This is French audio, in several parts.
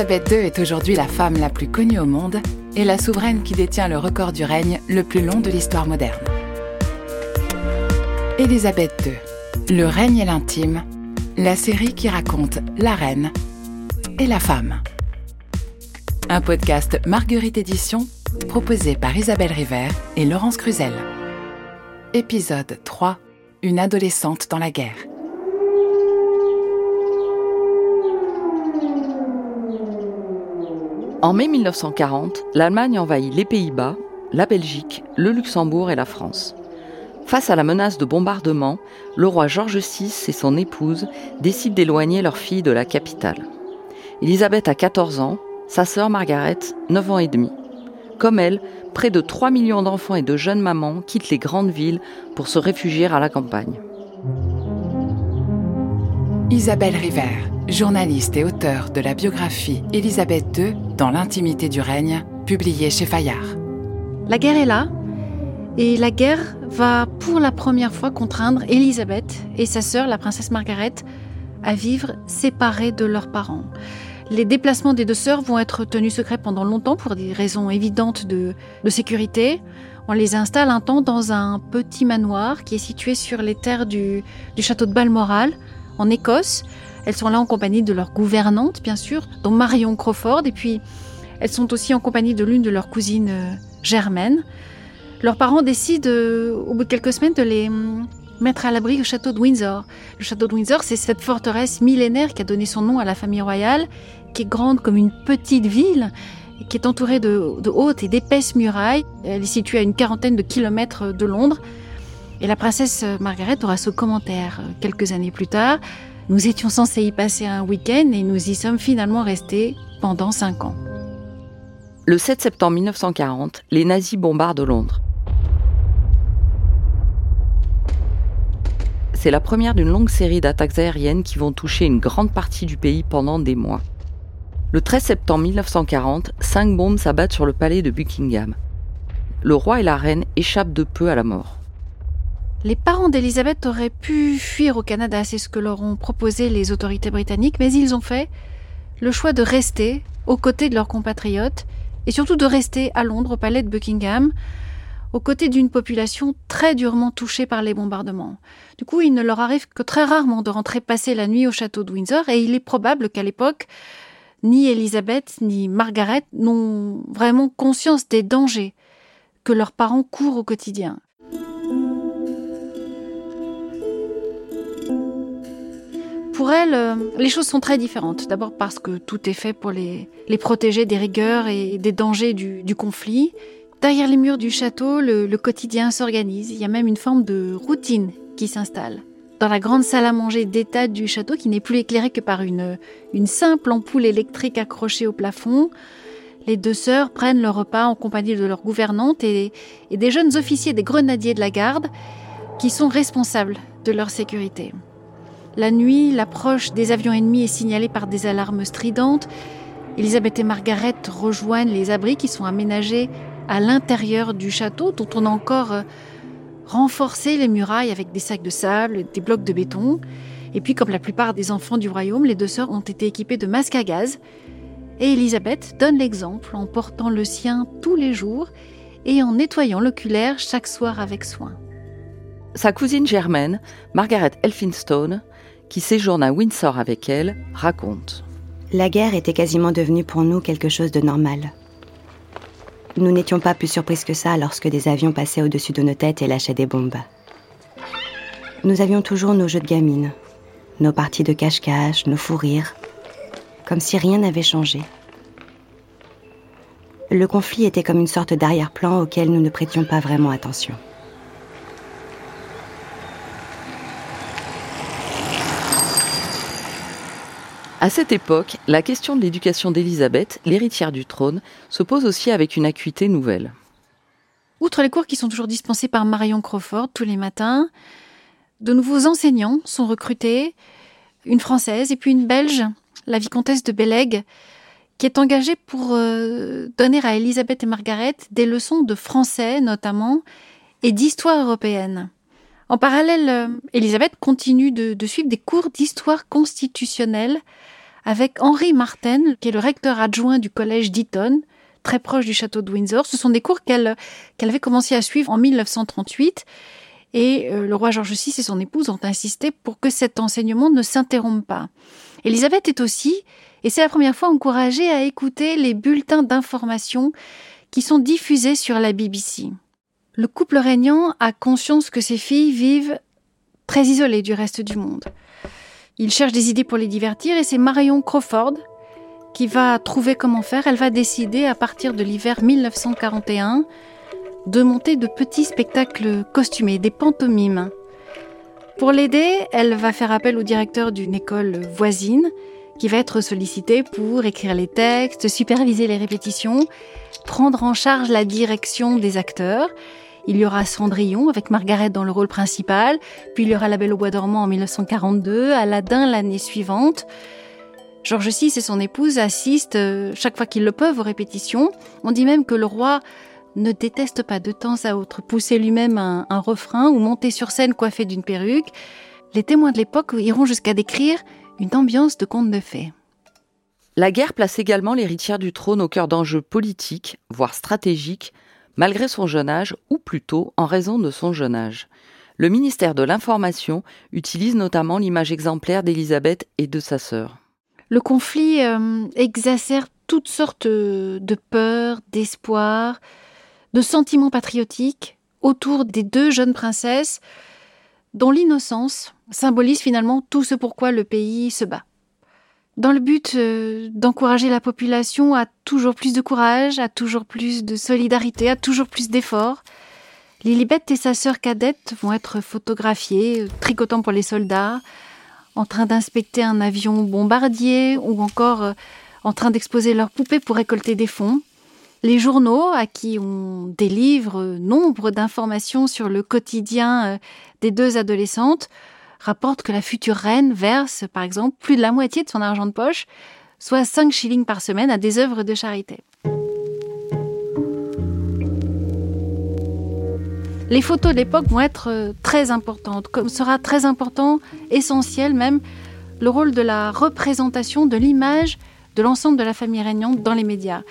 Élisabeth II est aujourd'hui la femme la plus connue au monde et la souveraine qui détient le record du règne le plus long de l'histoire moderne. Élisabeth II, Le règne et l'intime, la série qui raconte la reine et la femme. Un podcast Marguerite Édition proposé par Isabelle River et Laurence Cruzel. Épisode 3 Une adolescente dans la guerre. En mai 1940, l'Allemagne envahit les Pays-Bas, la Belgique, le Luxembourg et la France. Face à la menace de bombardement, le roi George VI et son épouse décident d'éloigner leur fille de la capitale. Elisabeth a 14 ans, sa sœur Margaret 9 ans et demi. Comme elle, près de 3 millions d'enfants et de jeunes mamans quittent les grandes villes pour se réfugier à la campagne. Isabelle River, journaliste et auteure de la biographie Élisabeth II dans l'intimité du règne, publiée chez Fayard. La guerre est là, et la guerre va pour la première fois contraindre Élisabeth et sa sœur, la princesse Margaret, à vivre séparées de leurs parents. Les déplacements des deux sœurs vont être tenus secrets pendant longtemps pour des raisons évidentes de, sécurité. On les installe un temps dans un petit manoir qui est situé sur les terres du château de Balmoral, en Écosse. Elles sont là en compagnie de leur gouvernante, bien sûr, dont Marion Crawford, et puis elles sont aussi en compagnie de l'une de leurs cousines euh, germaines. Leurs parents décident, euh, au bout de quelques semaines, de les hum, mettre à l'abri au château de Windsor. Le château de Windsor, c'est cette forteresse millénaire qui a donné son nom à la famille royale, qui est grande comme une petite ville, et qui est entourée de, de hautes et d'épaisses murailles. Elle est située à une quarantaine de kilomètres de Londres. Et la princesse Margaret aura ce commentaire euh, quelques années plus tard. Nous étions censés y passer un week-end et nous y sommes finalement restés pendant cinq ans. Le 7 septembre 1940, les nazis bombardent Londres. C'est la première d'une longue série d'attaques aériennes qui vont toucher une grande partie du pays pendant des mois. Le 13 septembre 1940, cinq bombes s'abattent sur le palais de Buckingham. Le roi et la reine échappent de peu à la mort. Les parents d'Elisabeth auraient pu fuir au Canada, c'est ce que leur ont proposé les autorités britanniques, mais ils ont fait le choix de rester aux côtés de leurs compatriotes et surtout de rester à Londres, au palais de Buckingham, aux côtés d'une population très durement touchée par les bombardements. Du coup, il ne leur arrive que très rarement de rentrer passer la nuit au château de Windsor et il est probable qu'à l'époque, ni Elisabeth ni Margaret n'ont vraiment conscience des dangers que leurs parents courent au quotidien. Pour elle, euh, les choses sont très différentes. D'abord parce que tout est fait pour les, protéger des rigueurs et des dangers du, conflit. Derrière les murs du château, le, quotidien s'organise. Il y a même une forme de routine qui s'installe. Dans la grande salle à manger d'état du château, qui n'est plus éclairée que par une simple ampoule électrique accrochée au plafond, les deux sœurs prennent leur repas en compagnie de leur gouvernante et des jeunes officiers des grenadiers de la garde qui sont responsables de leur sécurité. La nuit, l'approche des avions ennemis est signalée par des alarmes stridentes. Elisabeth et Margaret rejoignent les abris qui sont aménagés à l'intérieur du château, dont on a encore euh, renforcé les murailles avec des sacs de sable, des blocs de béton. Et puis, comme la plupart des enfants du royaume, les deux sœurs ont été équipées de masques à gaz. Et Elisabeth donne l'exemple en portant le sien tous les jours et en nettoyant l'oculaire chaque soir avec soin. Sa cousine germaine, Margaret Elphinstone, qui séjourne à Windsor avec elle, raconte. La guerre était quasiment devenue pour nous quelque chose de normal. Nous n'étions pas plus surprises que ça lorsque des avions passaient au-dessus de nos têtes et lâchaient des bombes. Nous avions toujours nos jeux de gamines, nos parties de cache-cache, nos fous rires, comme si rien n'avait changé. Le conflit était comme une sorte d'arrière-plan auquel nous ne prêtions pas vraiment attention. À cette époque, la question de l'éducation d'Élisabeth, l'héritière du trône, se pose aussi avec une acuité nouvelle. Outre les cours qui sont toujours dispensés par Marion Crawford tous les matins, de nouveaux enseignants sont recrutés, une française et puis une belge, la vicomtesse de Bellègue, qui est engagée pour euh, donner à Elisabeth et Margaret des leçons de français notamment et d'histoire européenne. En parallèle, Elisabeth continue de, suivre des cours d'histoire constitutionnelle avec Henri Martin, qui est le recteur adjoint du collège d'Eton, très proche du château de Windsor. Ce sont des cours qu'elle qu'elle avait commencé à suivre en 1938 et euh, le roi George VI et son épouse ont insisté pour que cet enseignement ne s'interrompe pas. Elisabeth est aussi, et c'est la première fois, encouragée à écouter les bulletins d'information qui sont diffusés sur la BBC. Le couple régnant a conscience que ses filles vivent très isolées du reste du monde. Il cherche des idées pour les divertir et c'est Marion Crawford qui va trouver comment faire. Elle va décider à partir de l'hiver 1941 de monter de petits spectacles costumés, des pantomimes. Pour l'aider, elle va faire appel au directeur d'une école voisine qui va être sollicité pour écrire les textes, superviser les répétitions, prendre en charge la direction des acteurs. Il y aura Cendrillon avec Margaret dans le rôle principal, puis il y aura La Belle au Bois dormant en 1942, Aladdin l'année suivante. Georges VI et son épouse assistent euh, chaque fois qu'ils le peuvent aux répétitions. On dit même que le roi ne déteste pas de temps à autre pousser lui-même un, refrain ou monter sur scène coiffé d'une perruque. Les témoins de l'époque iront jusqu'à décrire une ambiance de conte de fées. La guerre place également l'héritière du trône au cœur d'enjeux politiques, voire stratégiques, malgré son jeune âge, ou plutôt en raison de son jeune âge. Le ministère de l'Information utilise notamment l'image exemplaire d'Élisabeth et de sa sœur. Le conflit euh, exacerbe toutes sortes de peurs, d'espoirs, de sentiments patriotiques autour des deux jeunes princesses dont l'innocence symbolise finalement tout ce pourquoi le pays se bat. Dans le but euh, d'encourager la population à toujours plus de courage, à toujours plus de solidarité, à toujours plus d'efforts, Lilibet et sa sœur cadette vont être photographiées, tricotant pour les soldats, en train d'inspecter un avion bombardier ou encore euh, en train d'exposer leurs poupées pour récolter des fonds. Les journaux, à qui on délivre nombre d'informations sur le quotidien euh, des deux adolescentes, rapportent que la future reine verse, par exemple, plus de la moitié de son argent de poche, soit 5 shillings par semaine, à des œuvres de charité. Les photos de l'époque vont être euh, très importantes, comme sera très important, essentiel même, le rôle de la représentation de l'image de l'ensemble de la famille régnante dans les médias.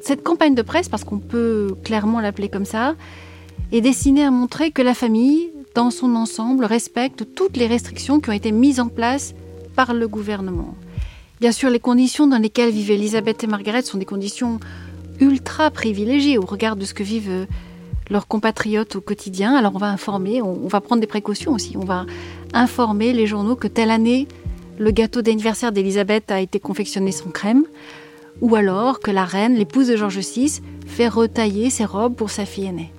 Cette campagne de presse, parce qu'on peut clairement l'appeler comme ça, est destinée à montrer que la famille, dans son ensemble, respecte toutes les restrictions qui ont été mises en place par le gouvernement. Bien sûr, les conditions dans lesquelles vivent Elisabeth et Margaret sont des conditions ultra privilégiées au regard de ce que vivent euh, leurs compatriotes au quotidien. Alors on va informer, on va prendre des précautions aussi. On va informer les journaux que telle année, le gâteau d'anniversaire d'Elisabeth a été confectionné sans crème ou alors que la reine, l'épouse de George VI, fait retailler ses robes pour sa fille aînée.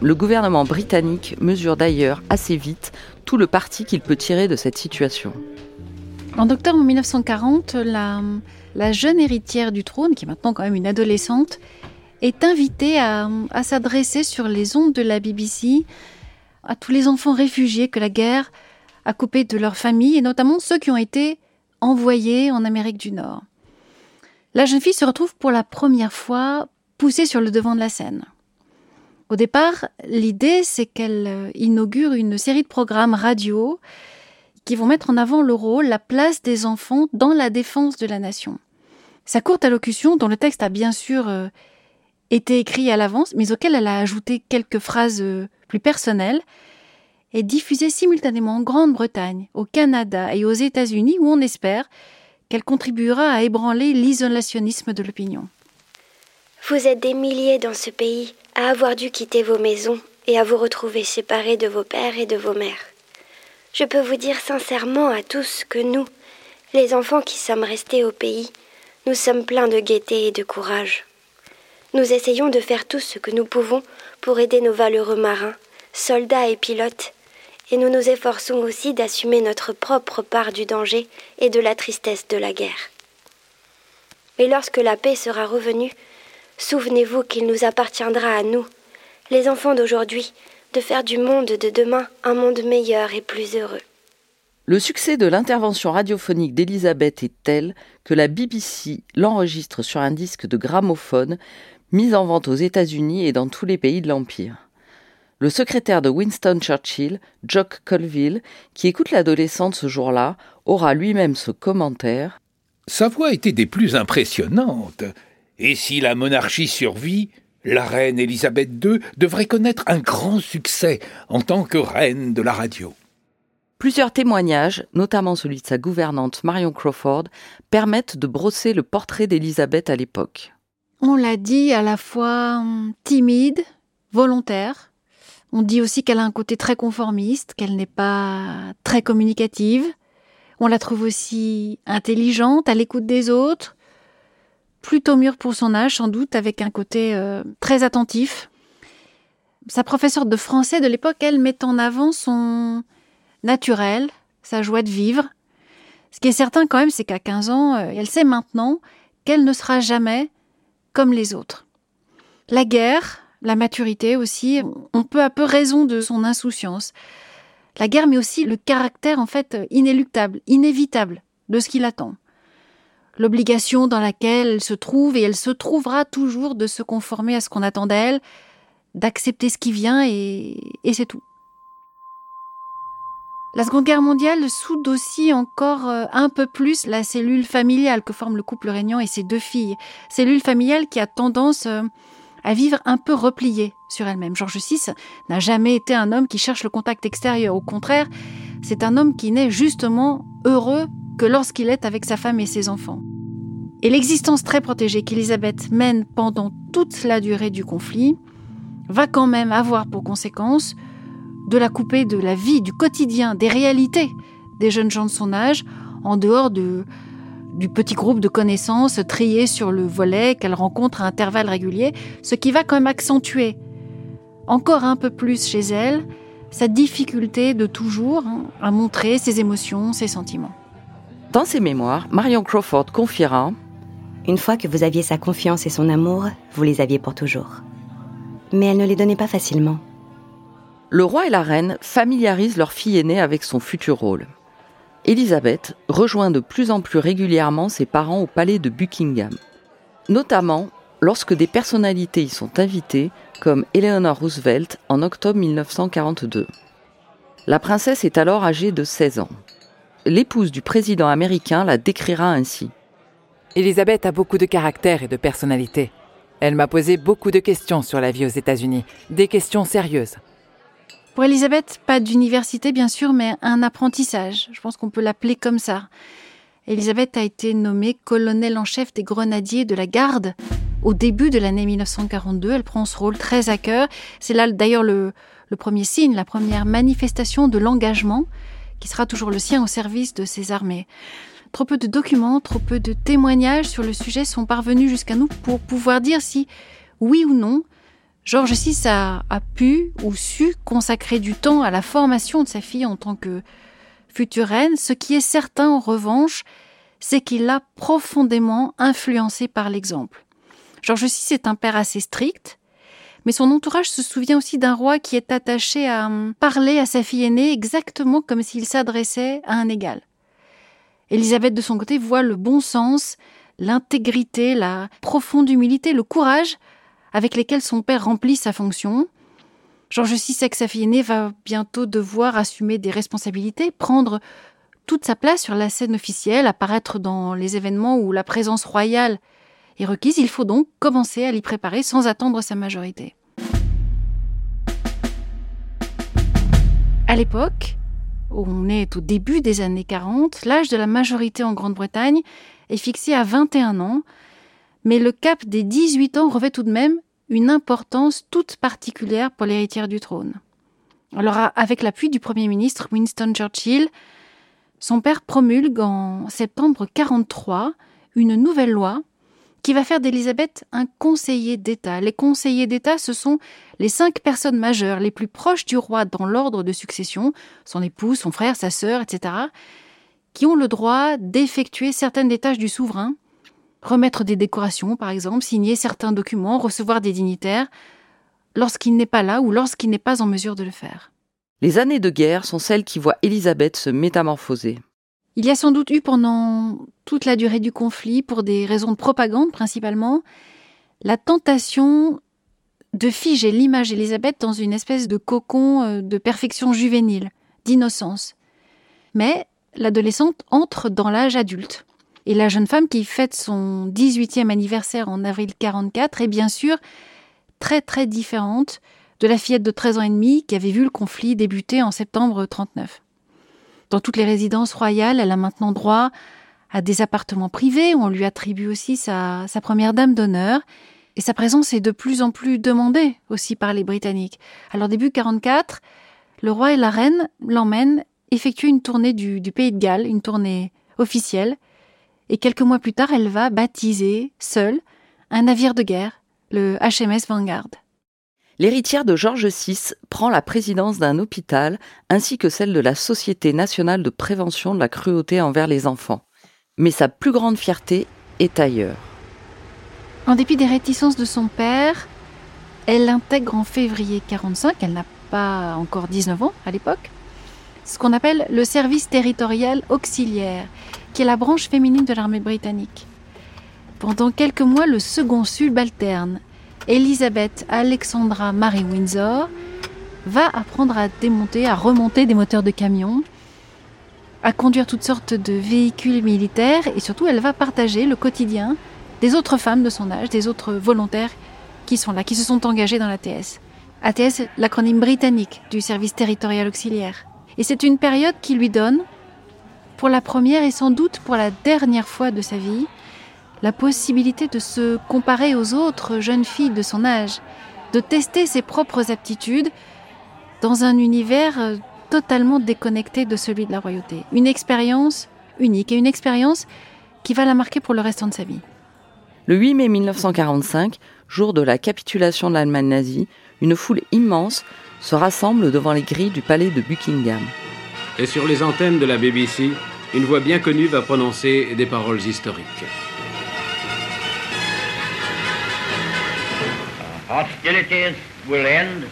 Le gouvernement britannique mesure d'ailleurs assez vite tout le parti qu'il peut tirer de cette situation. En octobre 1940, la, jeune héritière du trône, qui est maintenant quand même une adolescente, est invitée à, à s'adresser sur les ondes de la BBC à tous les enfants réfugiés que la guerre à couper de leur famille, et notamment ceux qui ont été envoyés en Amérique du Nord. La jeune fille se retrouve pour la première fois poussée sur le devant de la scène. Au départ, l'idée, c'est qu'elle euh, inaugure une série de programmes radio qui vont mettre en avant le rôle, la place des enfants dans la défense de la nation. Sa courte allocution, dont le texte a bien sûr euh, été écrit à l'avance, mais auquel elle a ajouté quelques phrases euh, plus personnelles, est diffusée simultanément en Grande-Bretagne, au Canada et aux États-Unis où on espère qu'elle contribuera à ébranler l'isolationnisme de l'opinion. Vous êtes des milliers dans ce pays à avoir dû quitter vos maisons et à vous retrouver séparés de vos pères et de vos mères. Je peux vous dire sincèrement à tous que nous, les enfants qui sommes restés au pays, nous sommes pleins de gaieté et de courage. Nous essayons de faire tout ce que nous pouvons pour aider nos valeureux marins, soldats et pilotes, et nous nous efforçons aussi d'assumer notre propre part du danger et de la tristesse de la guerre. Mais lorsque la paix sera revenue, souvenez-vous qu'il nous appartiendra à nous, les enfants d'aujourd'hui, de faire du monde de demain un monde meilleur et plus heureux. Le succès de l'intervention radiophonique d'Elisabeth est tel que la BBC l'enregistre sur un disque de gramophone, mise en vente aux États-Unis et dans tous les pays de l'Empire. Le secrétaire de Winston Churchill, Jock Colville, qui écoute l'adolescente ce jour-là, aura lui-même ce commentaire. Sa voix était des plus impressionnantes. Et si la monarchie survit, la reine Élisabeth II devrait connaître un grand succès en tant que reine de la radio. Plusieurs témoignages, notamment celui de sa gouvernante Marion Crawford, permettent de brosser le portrait d'Élisabeth à l'époque. On l'a dit à la fois hum, timide, volontaire. On dit aussi qu'elle a un côté très conformiste, qu'elle n'est pas très communicative. On la trouve aussi intelligente, à l'écoute des autres, plutôt mûre pour son âge sans doute, avec un côté euh, très attentif. Sa professeure de français de l'époque, elle met en avant son naturel, sa joie de vivre. Ce qui est certain quand même, c'est qu'à 15 ans, euh, elle sait maintenant qu'elle ne sera jamais comme les autres. La guerre, la maturité aussi, ont peu à peu raison de son insouciance. La guerre, mais aussi le caractère en fait inéluctable, inévitable de ce qui l'attend. L'obligation dans laquelle elle se trouve, et elle se trouvera toujours de se conformer à ce qu'on attend d'elle, d'accepter ce qui vient, et, c'est tout. La Seconde Guerre mondiale soude aussi encore euh, un peu plus la cellule familiale que forme le couple régnant et ses deux filles. Cellule familiale qui a tendance euh, à vivre un peu repliée sur elle-même. Georges VI n'a jamais été un homme qui cherche le contact extérieur. Au contraire, c'est un homme qui n'est justement heureux que lorsqu'il est avec sa femme et ses enfants. Et l'existence très protégée qu'Élisabeth mène pendant toute la durée du conflit va quand même avoir pour conséquence de la couper de la vie, du quotidien, des réalités des jeunes gens de son âge, en dehors du petit groupe de connaissances triées sur le volet qu'elle rencontre à intervalles réguliers, ce qui va quand même accentuer encore un peu plus chez elle sa difficulté de toujours hein, à montrer ses émotions, ses sentiments. Dans ses mémoires, Marion Crawford confiera Une fois que vous aviez sa confiance et son amour, vous les aviez pour toujours. Mais elle ne les donnait pas facilement le roi et la reine familiarisent leur fille aînée avec son futur rôle. Elisabeth rejoint de plus en plus régulièrement ses parents au palais de Buckingham, notamment lorsque des personnalités y sont invitées, comme Eleanor Roosevelt en octobre 1942. La princesse est alors âgée de 16 ans. L'épouse du président américain la décrira ainsi. Elisabeth a beaucoup de caractère et de personnalité. Elle m'a posé beaucoup de questions sur la vie aux États-Unis, des questions sérieuses. Pour Elisabeth, pas d'université bien sûr, mais un apprentissage. Je pense qu'on peut l'appeler comme ça. Elisabeth a été nommée colonel en chef des grenadiers de la garde au début de l'année 1942. Elle prend ce rôle très à cœur. C'est là d'ailleurs le, le premier signe, la première manifestation de l'engagement qui sera toujours le sien au service de ses armées. Trop peu de documents, trop peu de témoignages sur le sujet sont parvenus jusqu'à nous pour pouvoir dire si, oui ou non, Georges VI a, pu ou su consacrer du temps à la formation de sa fille en tant que future reine. Ce qui est certain, en revanche, c'est qu'il l'a profondément influencé par l'exemple. Georges VI est un père assez strict, mais son entourage se souvient aussi d'un roi qui est attaché à hum, parler à sa fille aînée exactement comme s'il s'adressait à un égal. Élisabeth, de son côté, voit le bon sens, l'intégrité, la profonde humilité, le courage avec lesquels son père remplit sa fonction. Georges VI sait que sa fille aînée va bientôt devoir assumer des responsabilités, prendre toute sa place sur la scène officielle, apparaître dans les événements où la présence royale est requise. Il faut donc commencer à l'y préparer sans attendre sa majorité. À l'époque, on est au début des années 40, l'âge de la majorité en Grande-Bretagne est fixé à 21 ans, mais le cap des 18 ans revêt tout de même une importance toute particulière pour l'héritière du trône. Alors, avec l'appui du Premier ministre Winston Churchill, son père promulgue en septembre 43 une nouvelle loi qui va faire d'Élisabeth un conseiller d'État. Les conseillers d'État, ce sont les cinq personnes majeures les plus proches du roi dans l'ordre de succession, son époux, son frère, sa sœur, etc., qui ont le droit d'effectuer certaines des tâches du souverain remettre des décorations, par exemple, signer certains documents, recevoir des dignitaires, lorsqu'il n'est pas là ou lorsqu'il n'est pas en mesure de le faire. Les années de guerre sont celles qui voient Élisabeth se métamorphoser. Il y a sans doute eu pendant toute la durée du conflit, pour des raisons de propagande principalement, la tentation de figer l'image d'Élisabeth dans une espèce de cocon euh, de perfection juvénile, d'innocence. Mais l'adolescente entre dans l'âge adulte. Et la jeune femme qui fête son 18e anniversaire en avril 44 est bien sûr très très différente de la fillette de 13 ans et demi qui avait vu le conflit débuter en septembre 39. Dans toutes les résidences royales, elle a maintenant droit à des appartements privés où on lui attribue aussi sa, première dame d'honneur. Et sa présence est de plus en plus demandée aussi par les Britanniques. Alors début 44, le roi et la reine l'emmènent effectuer une tournée du, du Pays de Galles, une tournée officielle. Et quelques mois plus tard, elle va baptiser, seule, un navire de guerre, le HMS Vanguard. L'héritière de George VI prend la présidence d'un hôpital ainsi que celle de la Société nationale de prévention de la cruauté envers les enfants. Mais sa plus grande fierté est ailleurs. En dépit des réticences de son père, elle l'intègre en février 45, elle n'a pas encore 19 ans à l'époque, ce qu'on appelle le service territorial auxiliaire, qui est la branche féminine de l'armée britannique. Pendant quelques mois, le second subalterne Elisabeth Alexandra Marie Windsor va apprendre à démonter, à remonter des moteurs de camions, à conduire toutes sortes de véhicules militaires et surtout elle va partager le quotidien des autres femmes de son âge, des autres volontaires qui sont là, qui se sont engagés dans l'ATS. ATS, l'acronyme britannique du service territorial auxiliaire. Et c'est une période qui lui donne, pour la première et sans doute pour la dernière fois de sa vie, la possibilité de se comparer aux autres jeunes filles de son âge, de tester ses propres aptitudes dans un univers euh, totalement déconnecté de celui de la royauté. Une expérience unique et une expérience qui va la marquer pour le restant de sa vie. Le 8 mai 1945, jour de la capitulation de l'Allemagne nazie, une foule immense se rassemble devant les grilles du palais de Buckingham. Et sur les antennes de la BBC, une voix bien connue va prononcer des paroles historiques.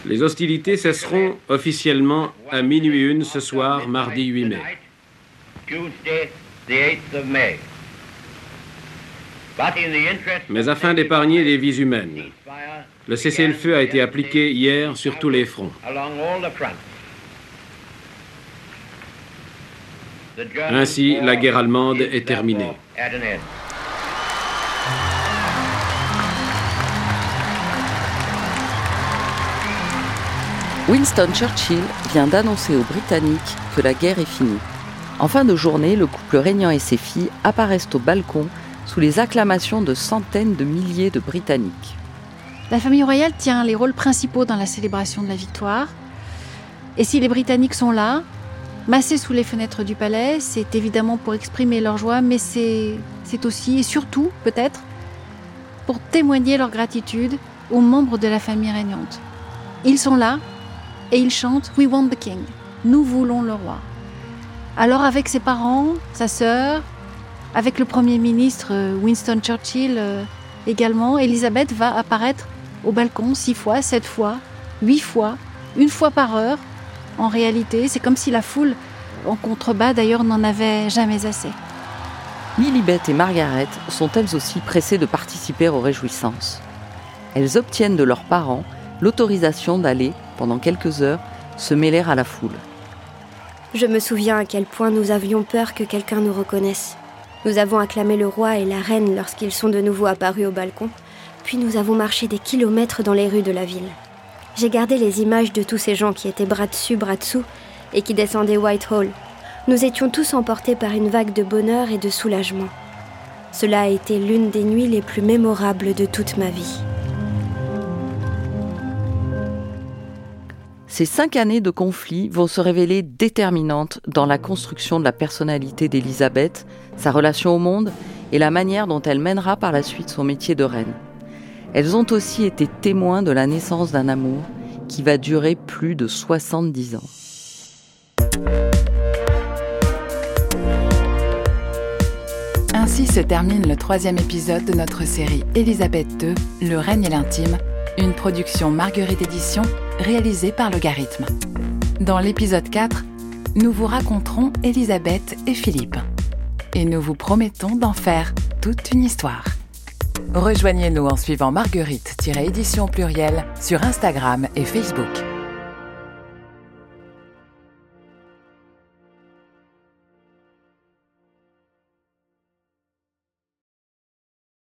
Les hostilités cesseront officiellement à minuit une ce soir, mardi 8 mai. Mais afin d'épargner les vies humaines, le cessez-le-feu a été appliqué hier sur tous les fronts. Ainsi, la guerre allemande est terminée. Winston Churchill vient d'annoncer aux Britanniques que la guerre est finie. En fin de journée, le couple régnant et ses filles apparaissent au balcon sous les acclamations de centaines de milliers de Britanniques. La famille royale tient les rôles principaux dans la célébration de la victoire. Et si les Britanniques sont là, massés sous les fenêtres du palais, c'est évidemment pour exprimer leur joie, mais c'est aussi et surtout, peut-être, pour témoigner leur gratitude aux membres de la famille régnante. Ils sont là et il chante We want the king. Nous voulons le roi. Alors avec ses parents, sa sœur, avec le Premier ministre euh, Winston Churchill euh, également, Elisabeth va apparaître au balcon six fois, sept fois, huit fois, une fois par heure. En réalité, c'est comme si la foule en contrebas d'ailleurs n'en avait jamais assez. Lilibet et Margaret sont elles aussi pressées de participer aux réjouissances. Elles obtiennent de leurs parents l'autorisation d'aller, pendant quelques heures, se mêler à la foule. Je me souviens à quel point nous avions peur que quelqu'un nous reconnaisse. Nous avons acclamé le roi et la reine lorsqu'ils sont de nouveau apparus au balcon, puis nous avons marché des kilomètres dans les rues de la ville. J'ai gardé les images de tous ces gens qui étaient bras dessus, bras dessous, et qui descendaient Whitehall. Nous étions tous emportés par une vague de bonheur et de soulagement. Cela a été l'une des nuits les plus mémorables de toute ma vie. Ces cinq années de conflit vont se révéler déterminantes dans la construction de la personnalité d'Élisabeth, sa relation au monde et la manière dont elle mènera par la suite son métier de reine. Elles ont aussi été témoins de la naissance d'un amour qui va durer plus de 70 ans. Ainsi se termine le troisième épisode de notre série Élisabeth II, Le règne et l'intime, une production Marguerite Édition réalisée par Logarithme. Dans l'épisode 4, nous vous raconterons Elisabeth et Philippe. Et nous vous promettons d'en faire toute une histoire. Rejoignez-nous en suivant Marguerite-édition pluriel sur Instagram et Facebook.